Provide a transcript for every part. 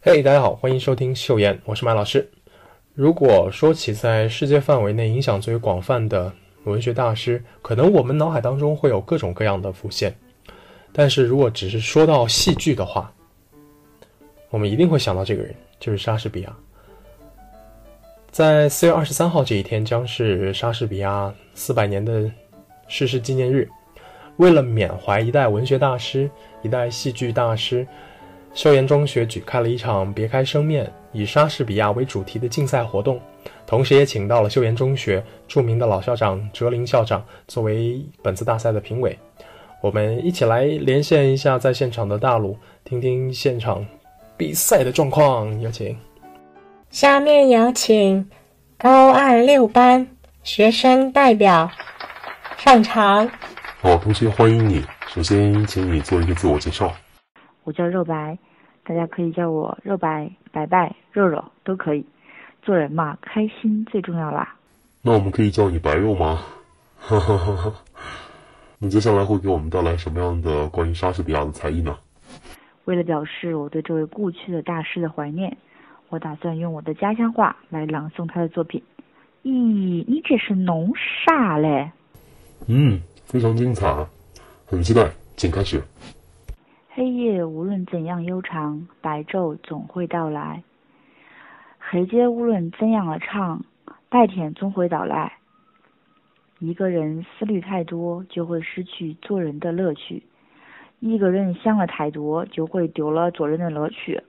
嘿，大家好，欢迎收听秀妍，我是麦老师。如果说起在世界范围内影响最为广泛的文学大师，可能我们脑海当中会有各种各样的浮现。但是如果只是说到戏剧的话，我们一定会想到这个人，就是莎士比亚。在四月二十三号这一天，将是莎士比亚四百年的逝世纪念日。为了缅怀一代文学大师、一代戏剧大师。秀妍中学举开了一场“别开生面”以莎士比亚为主题的竞赛活动，同时也请到了秀妍中学著名的老校长哲林校长作为本次大赛的评委。我们一起来连线一下在现场的大鲁，听听现场比赛的状况。有请。下面有请高二六班学生代表上场。好，同学欢迎你。首先，请你做一个自我介绍。我叫肉白。大家可以叫我肉白、白白、肉肉都可以。做人嘛，开心最重要啦。那我们可以叫你白肉吗？哈哈哈哈。你接下来会给我们带来什么样的关于莎士比亚的才艺呢？为了表示我对这位故去的大师的怀念，我打算用我的家乡话来朗诵他的作品。咦，你这是弄啥嘞？嗯，非常精彩，很期待，请开始。黑夜无论怎样悠长，白昼总会到来；黑街无论怎样的长，白天总会到来。一个人思虑太多，就会失去做人的乐趣；一个人想的太多，就会丢了做人的乐趣。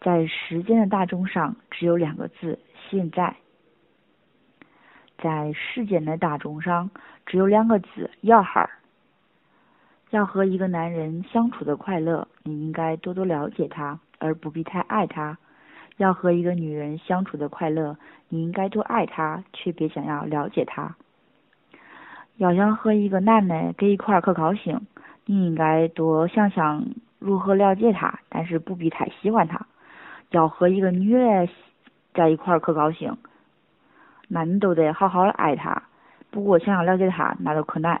在时间的大钟上，只有两个字：现在；在时间的大钟上，只有两个字：要哈儿。要和一个男人相处的快乐，你应该多多了解他，而不必太爱他；要和一个女人相处的快乐，你应该多爱她，却别想要了解她。要想和一个男的在一块儿可高兴，你应该多想想如何了解他，但是不必太喜欢他。要和一个女的在一块儿可高兴，那你都得好好的爱她，不过想要了解她，那都可难。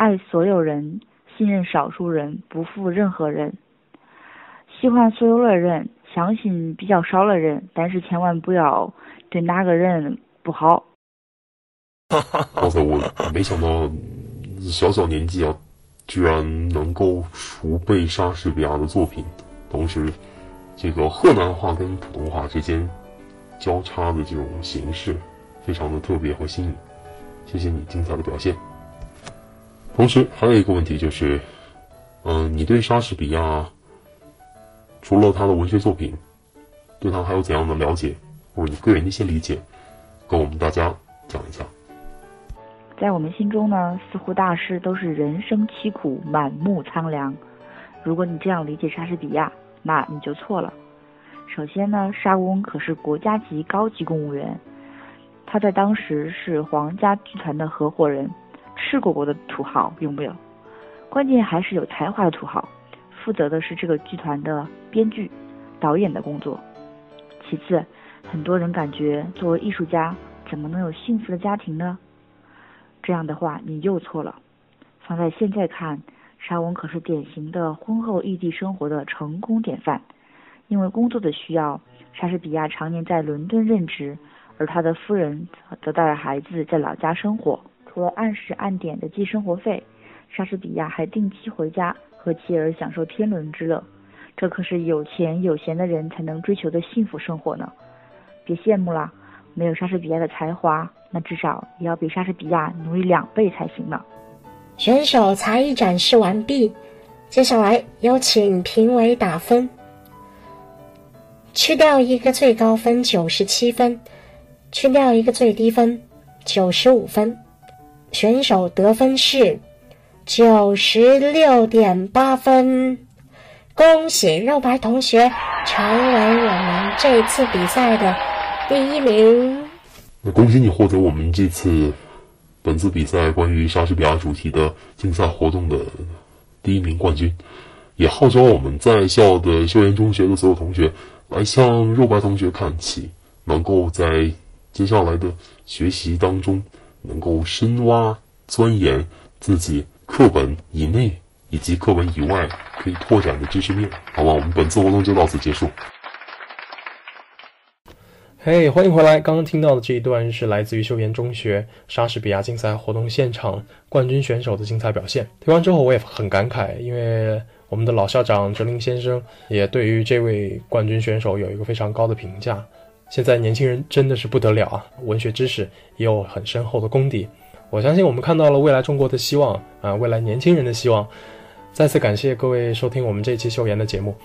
爱所有人，信任少数人，不负任何人。喜欢所有的人，相信比较少的人，但是千万不要对哪个人不好。刚才我没想到，小小年纪啊，居然能够熟背莎士比亚的作品，同时，这个河南话跟普通话之间交叉的这种形式，非常的特别和新颖。谢谢你精彩的表现。同时还有一个问题就是，嗯，你对莎士比亚除了他的文学作品，对他还有怎样的了解，或者你个人的一些理解，跟我们大家讲一下。在我们心中呢，似乎大师都是人生凄苦，满目苍凉。如果你这样理解莎士比亚，那你就错了。首先呢，莎翁可是国家级高级公务员，他在当时是皇家剧团的合伙人。吃过过的土豪有没有？关键还是有才华的土豪，负责的是这个剧团的编剧、导演的工作。其次，很多人感觉作为艺术家怎么能有幸福的家庭呢？这样的话你又错了。放在现在看，莎翁可是典型的婚后异地生活的成功典范。因为工作的需要，莎士比亚常年在伦敦任职，而他的夫人则带着孩子在老家生活。除了按时按点的寄生活费，莎士比亚还定期回家和妻儿享受天伦之乐。这可是有钱有闲的人才能追求的幸福生活呢！别羡慕了，没有莎士比亚的才华，那至少也要比莎士比亚努力两倍才行呢。选手才艺展示完毕，接下来有请评委打分。去掉一个最高分九十七分，去掉一个最低分九十五分。选手得分是九十六点八分，恭喜肉白同学成为我们这次比赛的第一名。那恭喜你获得我们这次本次比赛关于莎士比亚主题的竞赛活动的第一名冠军，也号召我们在校的修研中学的所有同学来向肉白同学看齐，能够在接下来的学习当中。能够深挖钻研自己课本以内以及课本以外可以拓展的知识面。好吧，我们本次活动就到此结束。嘿，欢迎回来！刚刚听到的这一段是来自于秀妍中学莎士比亚竞赛活动现场冠军选手的精彩表现。听完之后，我也很感慨，因为我们的老校长哲林先生也对于这位冠军选手有一个非常高的评价。现在年轻人真的是不得了啊，文学知识也有很深厚的功底。我相信我们看到了未来中国的希望啊，未来年轻人的希望。再次感谢各位收听我们这期秀妍的节目。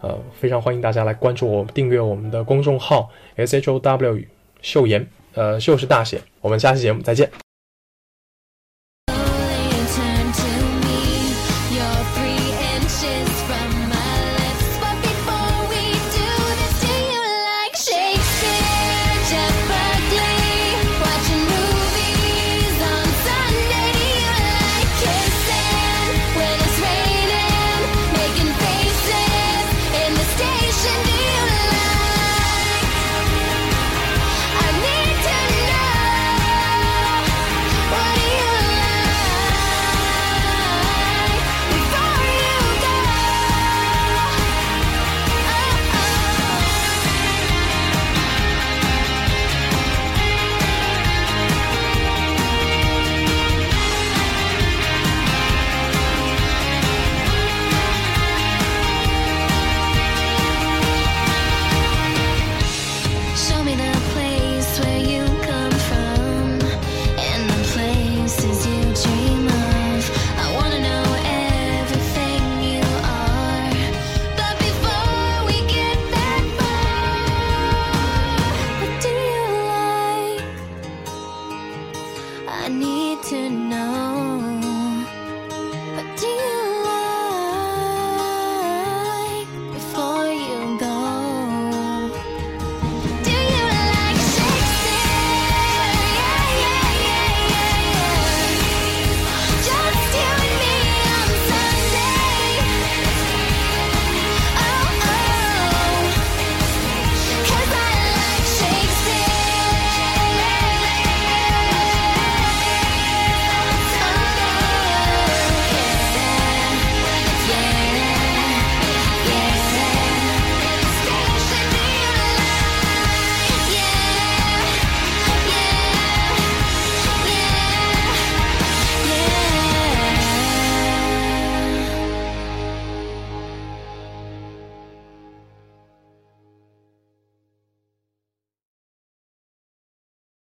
呃，非常欢迎大家来关注我、订阅我们的公众号 S H O W 秀妍，呃，秀是大写。我们下期节目再见。